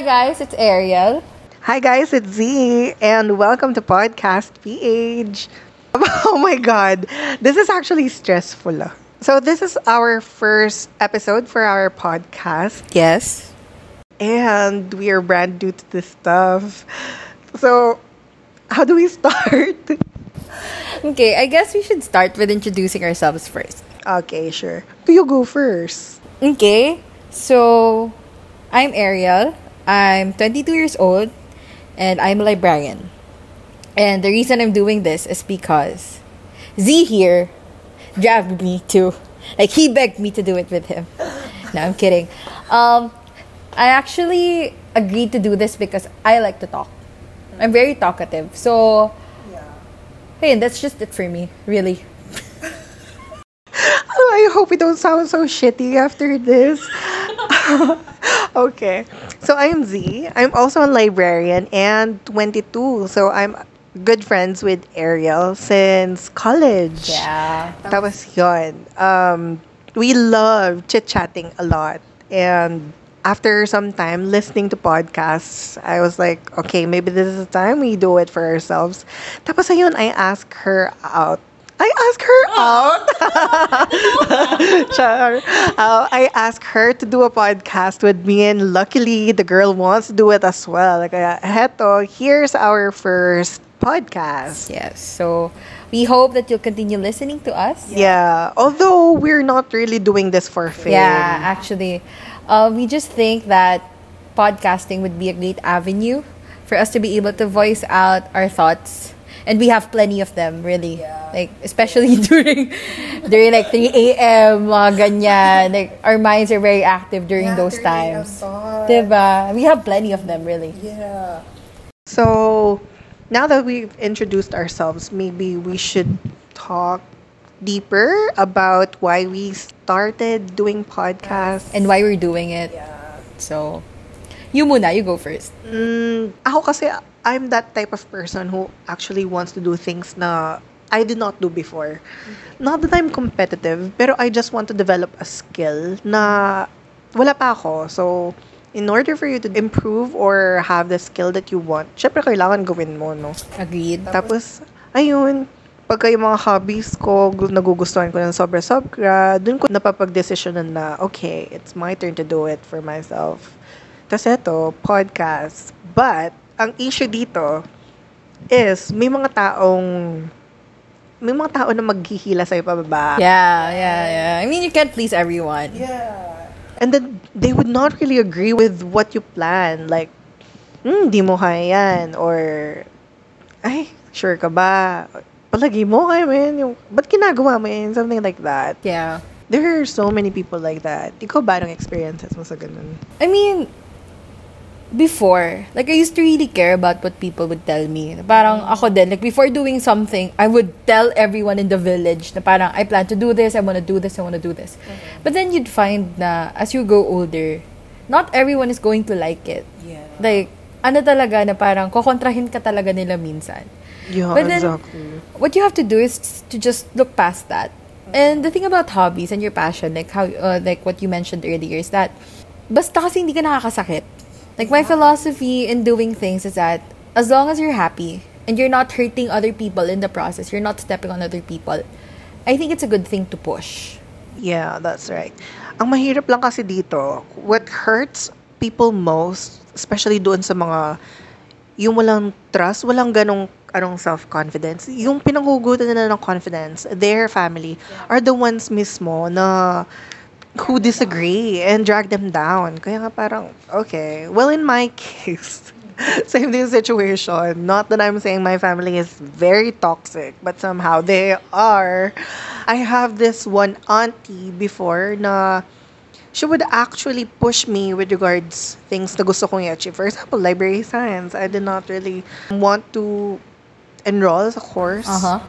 Hi guys, it's Ariel. Hi guys, it's Z, and welcome to Podcast PH. Oh my god, this is actually stressful. ah. So this is our first episode for our podcast, Yes. and we are brand new to this stuff. So, how do we start? Okay, I guess we should start with introducing ourselves first. okay, sure. Do you go first? Okay, so I'm Ariel. I'm 22 years old and I'm a librarian. And the reason I'm doing this is because Z here dragged me to, like, he begged me to do it with him. No, I'm kidding. Um, I actually agreed to do this because I like to talk. I'm very talkative. So, hey, and that's just it for me, really. Oh, I hope we don't sound so shitty after this. okay. So I'm Z. I'm also a librarian and 22. So I'm good friends with Ariel since college. Yeah. That was yun. Um, we love chit-chatting a lot. And after some time listening to podcasts, I was like, okay, maybe this is the time we do it for ourselves. Tapos ayun, I asked her out. I asked her out. Char. Uh, I asked her to do a podcast with me, and luckily the girl wants to do it as well. Like, heto, here's our first podcast. Yes. So we hope that you'll continue listening to us. Yeah. Although we're not really doing this for fame. Yeah, actually, uh, we just think that podcasting would be a great avenue for us to be able to voice out our thoughts. And we have plenty of them, really. yeah. Like, especially during, during like 3 a.m., mga ganyan. Like, our minds are very active during those times. Diba? We have plenty of them, really. yeah So now that we've introduced ourselves, maybe we should talk deeper about why we started doing podcasts. And why we're doing it. yeah. So, you muna, you go first. Mm, ako kasi, I'm that type of person who actually wants to do things na I did not do before. Not that I'm competitive, pero I just want to develop a skill na wala pa ako. So, in order for you to improve or have the skill that you want, syempre kailangan gawin mo, no? Agreed. Tapos, ayun, pagka yung mga hobbies ko, gu- nagugustuhan ko ng sobra-sobra, dun ko napapag-desisyonan na, okay, it's my turn to do it for myself. Tapos eto, podcast. But, ang issue dito is, may mga taong, may mga tao na maghihila sa'yo pababa. Yeah, yeah, yeah. I mean, you can't please everyone. And then, they would not really agree with what you plan. Like, hmm, di mo kaya yan. Or, ay, sure ka ba? Palagi mo kaya mo yan. Yung, ba't ginagawa mo yan? Something like that. Yeah. There are so many people like that. Ikaw ba anong experiences mo sa ganun? I mean, before, like I used to really care about what people would tell me. Parang ako din, like before doing something, I would tell everyone in the village na parang I plan to do this, I want to do this, I want to do this. But then you'd find na as you grow older, not everyone is going to like it. Yeah. Like, ano talaga na parang kokontrahin ka talaga nila minsan. Yeah, But then, exactly. what you have to do is to just look past that. And the thing about hobbies and your passion, like how, uh, like what you mentioned earlier, is that basta kasi hindi ka nakakasakit. Like my philosophy in doing things is that as long as you're happy and you're not hurting other people in the process, you're not stepping on other people, I think it's a good thing to push. Yeah, that's right. Ang mahirap lang kasi dito, what hurts people most, especially doon sa mga yung walang trust, walang ganong anong self-confidence, yung pinanghugutan nila ng confidence, their family, are the ones mismo na who disagree and drag them down. Kaya nga parang, okay, well in my case, same thing situation. Not that I'm saying my family is very toxic, but somehow they are. I have this one auntie before na she would actually push me with regards things na gusto kong i-achieve. For example, library science. I did not really want to enroll sa course. Uh-huh.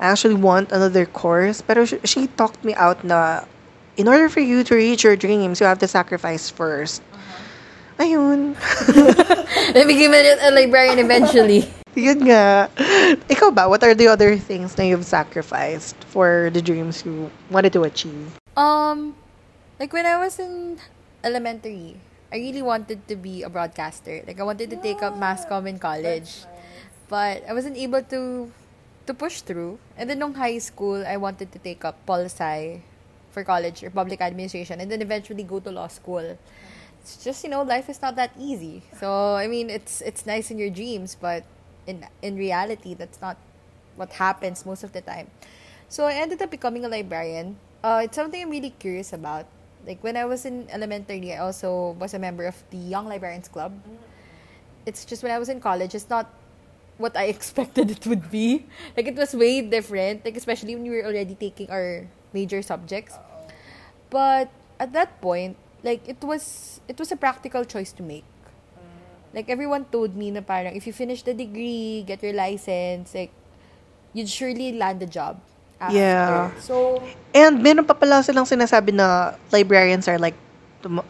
I actually want another course. Pero she, she talked me out na in order for you to reach your dreams, you have to sacrifice first. Ayun. Then became a, a librarian eventually. Yun nga. Ikaw ba, what are the other things na you've sacrificed for the dreams you wanted to achieve? Um, like when I was in elementary, I really wanted to be a broadcaster. Like I wanted to take up mass comm in college. But I wasn't able to to push through. And then nung high school, I wanted to take up pol sci for college or public administration and then eventually go to law school. It's just, you know, life is not that easy. So, I mean, it's it's nice in your dreams, but in in reality, that's not what happens most of the time. So, I ended up becoming a librarian. Uh, it's something I'm really curious about. Like when I was in elementary, I also was a member of the Young Librarians Club. It's just when I was in college, it's not what I expected it would be. Like it was way different. Like especially when we were already taking our major subjects. But at that point, like it was it was a practical choice to make. Like everyone told me na parang if you finish the degree, get your license, like you'd surely land a job. After. Yeah. So And meron pa pala silang sinasabi na librarians are like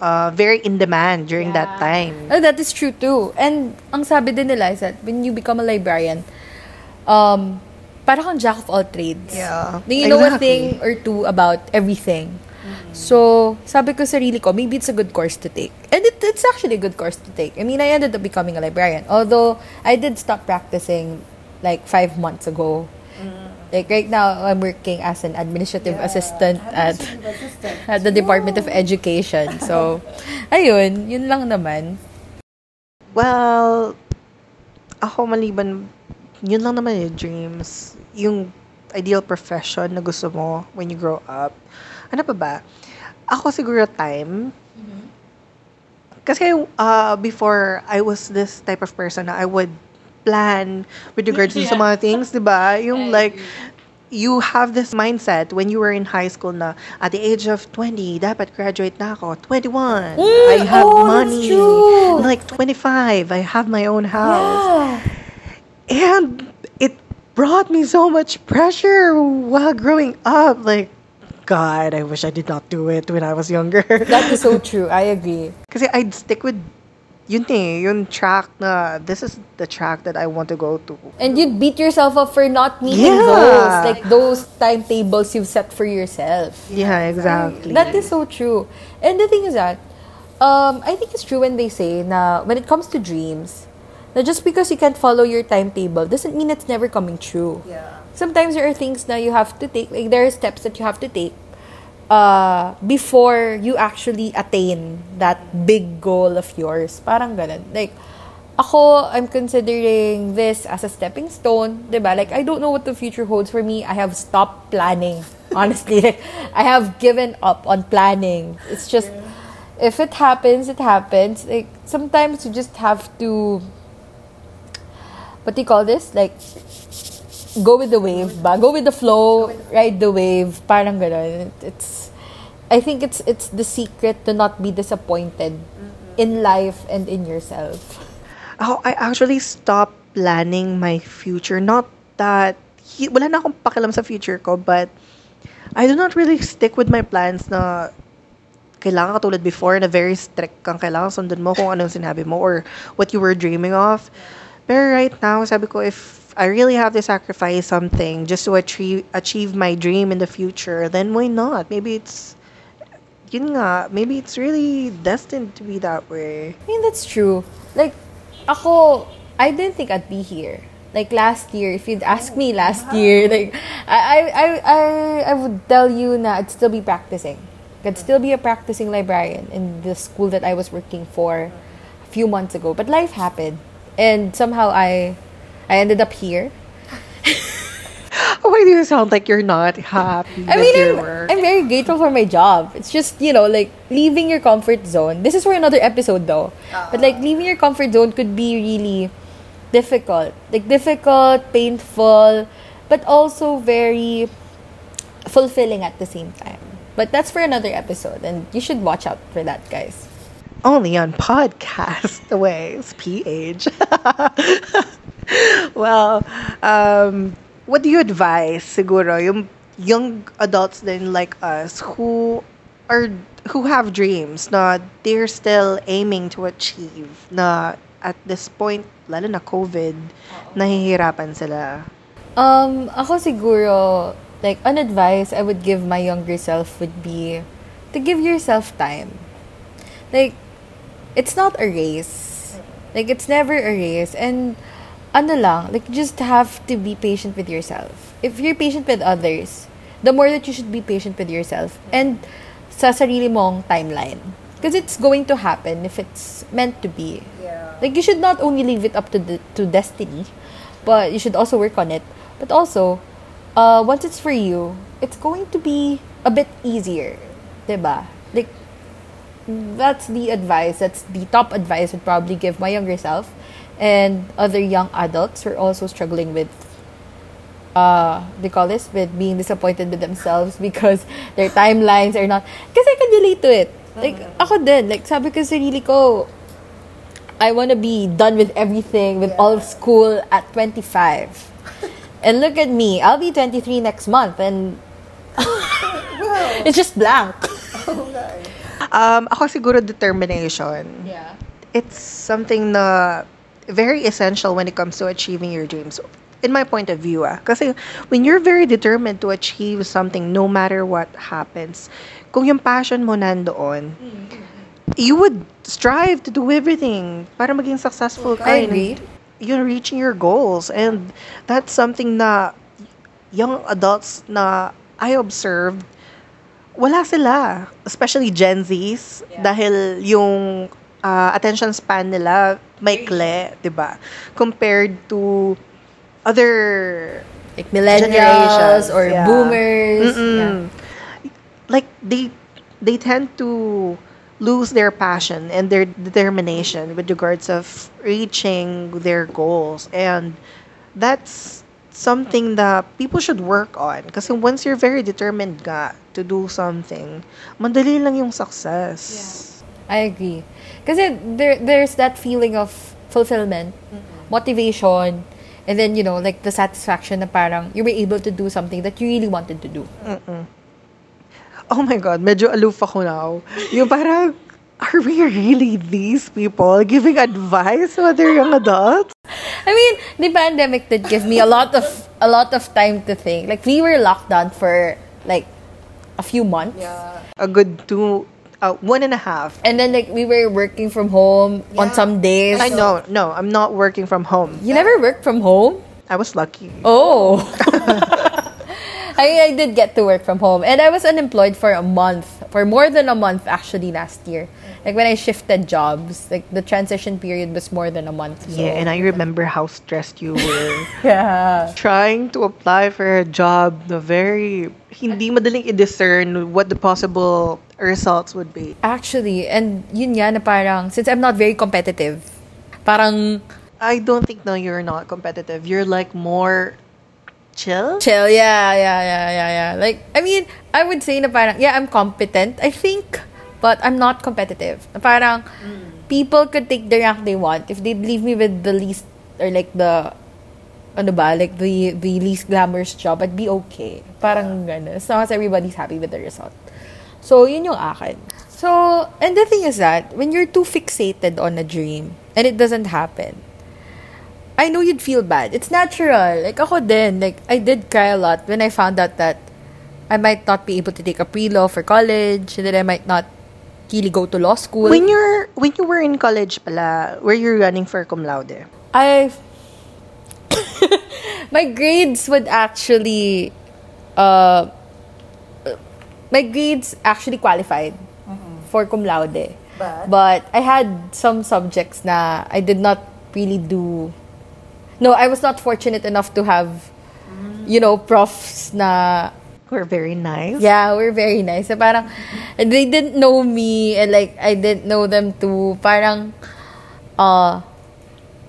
uh, very in demand during that time. Oh, that is true too. And ang sabi din nila is that when you become a librarian, um, parang kang jack of all trades. Yeah, Then you know a exactly. thing or two about everything. So, sabi ko sarili ko, maybe it's a good course to take. And it, it's actually a good course to take. I mean, I ended up becoming a librarian. Although, I did stop practicing like five months ago. Like right now, I'm working as an administrative assistant at at the Department of Education. So, ayun, yun lang naman. Well, ako maliban, yun lang naman yung dreams. Yung ideal profession na gusto mo when you grow up. Ano pa ba? Ako siguro time. Kasi uh, before, I was this type of person na I would plan with regards to sa mga things, di ba? Yung like, you have this mindset when you were in high school na at the age of 20, dapat graduate na ako. 21, I have oh, money. Like 25, I have my own house. And it brought me so much pressure while growing up. Like, God, I wish I did not do it when I was younger. That is so true. I agree. Because I'd stick with yun eh, yun track na this is the track that I want to go to. And you'd beat yourself up for not meeting Yeah. those. Like those timetables you've set for yourself. Yeah, exactly. That is so true. And the thing is that, um, I think it's true when they say na when it comes to dreams, na just because you can't follow your timetable doesn't mean it's never coming true. Yeah. Sometimes there are things that you have to take, like there are steps that you have to take uh, before you actually attain that big goal of yours. Parang ganun. Like, ako, I'm considering this as a stepping stone, diba? Like, I don't know what the future holds for me. I have stopped planning. Honestly, like, I have given up on planning. It's just, if it happens, it happens. Like, sometimes you just have to, what do you call this? Like, go with the wave ba? Go with the flow, ride the wave. Parang ganun. It- It's, I think it's it's the secret to not be disappointed in life and in yourself. Oh, I actually stopped planning my future. Not that, wala na akong pakialam sa future ko, but I do not really stick with my plans na kailangan katulad before na very strict kang kailangan sundan mo kung anong sinabi mo or what you were dreaming of. Pero right now, sabi ko, if I really have to sacrifice something just to achieve, achieve my dream in the future, then why not? Maybe it's, yun nga, maybe it's really destined to be that way. I mean, that's true. Like, ako, I didn't think I'd be here. Like last year, if you'd ask me last year, like I, I, I, I, I would tell you na I'd still be practicing. I'd still be a practicing librarian in the school that I was working for a few months ago. But life happened, and somehow I, I ended up here. Why do you sound like you're not happy I mean, I'm. I'm very grateful for my job. It's just, you know, like leaving your comfort zone. This is for another episode though. But like ah. leaving your comfort zone could be really difficult. Like difficult, painful, but also very fulfilling at the same time. But that's for another episode and you should watch out for that, guys. Only on podcast the ways PH. well, um, what do you advise siguro yung young adults then like us who are who have dreams na they're still aiming to achieve na at this point lalo na COVID nahihirapan sila. Um, ako siguro, like, an advice I would give my younger self would be to give yourself time. Like, it's not a race. Like, it's never a race. And, ano lang, like, you just have to be patient with yourself. If you're patient with others, the more that you should be patient with yourself. And, sa sarili mong timeline. Because it's going to happen if it's meant to be. Yeah. Like, you should not only leave it up to, the, to destiny, but you should also work on it. But also, uh, once it's for you, it's going to be a bit easier. Diba? That's the advice. That's the top advice I'd probably give my younger self and other young adults who are also struggling with uh they call this with being disappointed with themselves because their timelines are not because I can relate to it. Like ako din, like sabi ko sa sarili ko I want to be done with everything with all of school at 25. and look at me, I'll be 23 next month and it's just blank. Um, ako siguro determination. Yeah. It's something na very essential when it comes to achieving your dreams. In my point of view, ah. Kasi when you're very determined to achieve something, no matter what happens, kung yung passion mo nandoon, you would strive to do everything para maging successful ka. I in, agree. You're reaching your goals. And that's something na young adults na I observed, wala sila. Especially Gen Zs. Dahil yung uh, attention span nila maikli, di ba? Compared to other Like millennials or yeah. boomers. Mm-mm. Yeah. like they they tend to lose their passion and their determination with regards of reaching their goals and that's something that people should work on. Kasi once you're very determined ka to do something madali lang yung success. I agree. Kasi there there's that feeling of fulfillment, motivation, and then you know like the satisfaction na parang you were able to do something that you really wanted to do. oh my god medyo aloof ako now. Yung parang are we really these people giving advice to other young adults I mean, the pandemic did give me a lot of a lot of time to think. Like we were locked down for like a few months. Yeah. A good two uh, one and a half And then like we were working from home on some days. I know, no, I'm not working from home. You never worked from home? I was lucky. Oh. I, I did get to work from home. And I was unemployed for a month, for more than a month actually last year. Like when I shifted jobs, like the transition period was more than a month. So. Yeah, and I remember how stressed you were Yeah. trying to apply for a job na very hindi madaling i-discern what the possible results would be. Actually, and yun nga na parang, since I'm not very competitive, parang I don't think no you're not competitive. You're like more chill. chill. Yeah, yeah, yeah, yeah, yeah. Like, I mean, I would say na parang, yeah, I'm competent, I think, but I'm not competitive. Na Parang, mm. people could take the rank they want. If they leave me with the least, or like the, ano ba, like the, the least glamorous job, I'd be okay. Parang gano'n. As long as everybody's happy with the result. So, yun yung akin. So, and the thing is that, when you're too fixated on a dream, and it doesn't happen, I know you'd feel bad. It's natural. Like ako din, like I did cry a lot when I found out that I might not be able to take a pre-law for college, and that I might not really go to law school. When you're when you were in college pala, were you running for cum laude? I my grades would actually uh my grades actually qualified for cum laude. But? I had some subjects na I did not really do No, I was not fortunate enough to have you know profs na Were very nice. yeah, we're very nice. So parang, they didn't know me and like, I didn't know them too. Parang, uh,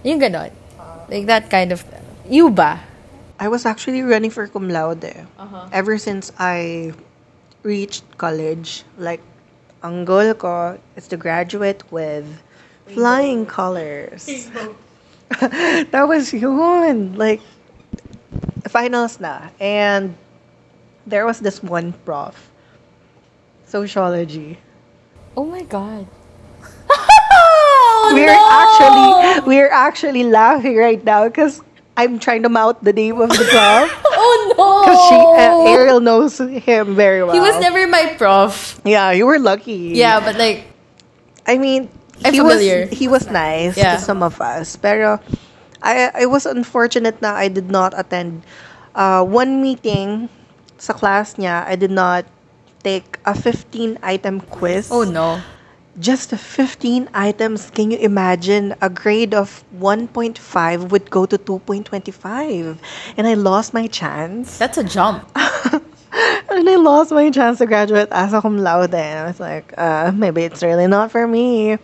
yung ganon. Like that kind of, you ba? I was actually running for cum laude Uh-huh. ever since I reached college. Like, ang goal ko is to graduate with flying colors. that was yun. Like, finals na. And there was this one prof, sociology. Oh my God. we're actually we're actually laughing right now because I'm trying to mouth the name of the prof. Oh no! Because she, uh, Ariel knows him very well. He was never my prof. Yeah, you were lucky. Yeah, but like, I mean, I'm he familiar. was he was nice Yeah. to some of us. Pero I I was unfortunate na I did not attend uh, one meeting sa class niya. I did not take a 15 item quiz. Oh no. Just 15 items. Can you imagine? A grade of 1.5 would go to 2.25. And I lost my chance. That's a jump. and I lost my chance to graduate as a cum laude. And I was like, uh, maybe it's really not for me.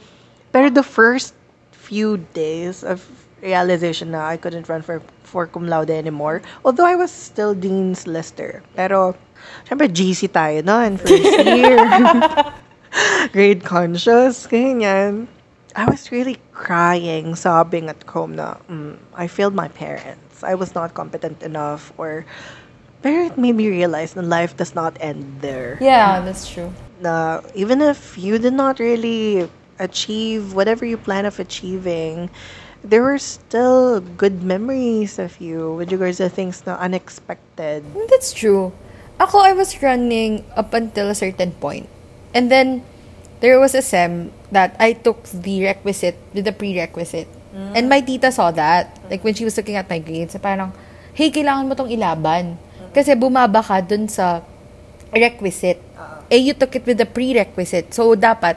But the first few days of realization na I couldn't run for for cum laude anymore. Although I was still Dean's Lister. Pero, syempre GC tayo noon, first year. Grade conscious, ganyan. I was really crying, sobbing at home na, mm, I failed my parents. I was not competent enough or pero it made me realize that life does not end there. Yeah, that's true. Na even if you did not really achieve whatever you plan of achieving, there were still good memories of you with regards to things na unexpected. That's true. Ako, I was running up until a certain point. And then, there was a SEM that I took the requisite with the prerequisite. And my tita saw that. Like, when she was looking at my grades, parang, hey, kailangan mo tong ilaban. Kasi bumaba ka dun sa requisite. Eh, you took it with the prerequisite. So, dapat,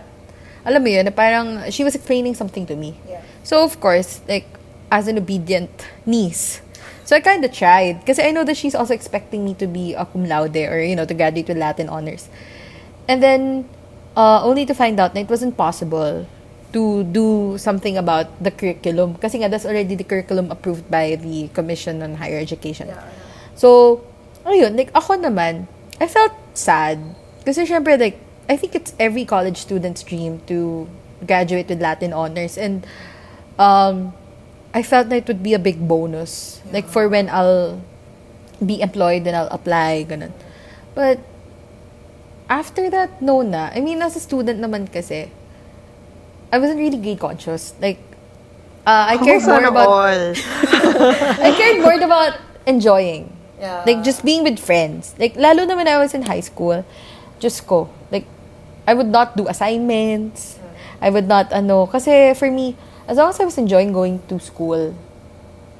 alam mo yun, na parang, she was explaining something to me. So, of course, like, as an obedient niece, so I kind of tried. Because I know that she's also expecting me to be a cum laude or, you know, to graduate with Latin honors. And then, uh, only to find out that it wasn't possible to do something about the curriculum. Kasi nga, that's already the curriculum approved by the Commission on Higher Education. So, ayun, like, ako naman, I felt sad. Kasi syempre, like, I think it's every college student's dream to graduate with Latin honors. And, um, I felt that it would be a big bonus. Like, for when I'll be employed and I'll apply, ganun. But, after that, no na. I mean, as a student naman kasi, I wasn't really gay conscious. Like, uh, I cared more Sana about all. I cared more about enjoying. Yeah. Like, just being with friends. Like, lalo na when I was in high school, just ko. Like, I would not do assignments. I would not, ano, kasi for me, as long as I was enjoying going to school,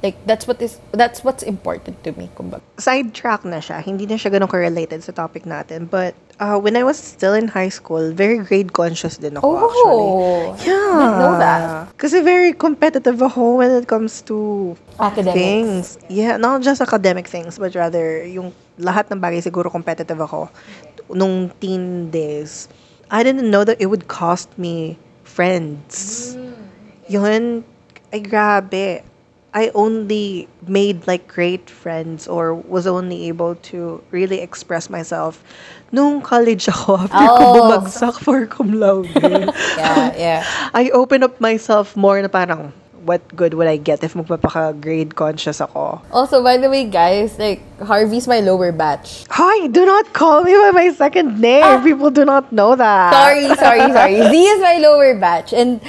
like, that's what is, that's what's important to me, kumbaga. sidetrack na siya. Hindi na siya ganun correlated sa topic natin. But uh, when I was still in high school, very grade conscious din ako actually. Oh, Yeah. didn't know that. Kasi very competitive ako when it comes to Academics. things. Yeah, not just academic things, but rather yung lahat ng bagay siguro competitive ako nung teen days. I didn't know that it would cost me friends. Yun, ay grabe. I only made like great friends or was only able to really express myself nung college ako after ko Oh. bumagsak for cum laude. Yeah, yeah. I open up myself more na parang, what good would I get if magpapaka-grade conscious ako? Also, by the way, guys, like, Harvey's my lower batch. Hi, do not call me by my second name. People do not know that. Sorry, sorry, sorry. Z is my lower batch. And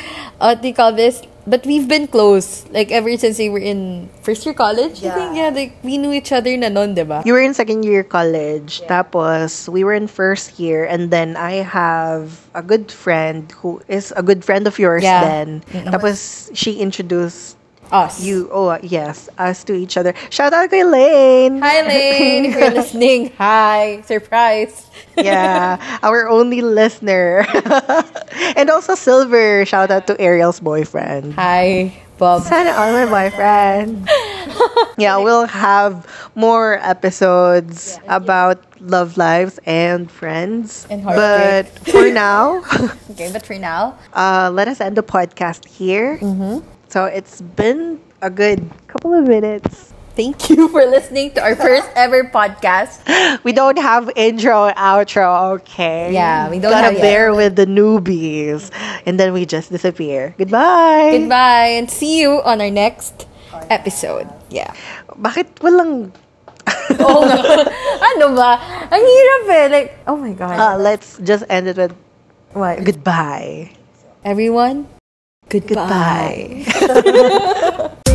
uh, what do you call this? But we've been close. Like, ever since we were in first year college, I think. Yeah, like, we knew each other na nun, diba? You were in second year college. Tapos, we were in first year. And then, I have a good friend who is a good friend of yours Yeah. then. Mm-mm. Tapos, she introduced Us. you, oh, yes, us to each other. Shout out to Elaine. Hi, Lane. if you're listening, hi. Surprise. yeah, our only listener. and also Silver. Shout out to Ariel's boyfriend. Hi, Bob. Sana all my boyfriend. yeah, we'll have more episodes about love lives and friends. And but for now, Okay, but for now, uh, let us end the podcast here. Mm-hmm. So it's been a good couple of minutes. thank you for listening to our first ever podcast. We don't have intro and outro, okay? Yeah, we don't Gotta have yet. bear with the newbies. And then we just disappear. Goodbye! Goodbye and see you on our next episode. Yeah. Bakit walang... Oh, no. ano ba? Ang hirap eh. Like, oh my God. Uh, let's just end it with what? goodbye. Everyone, goodbye. Goodbye.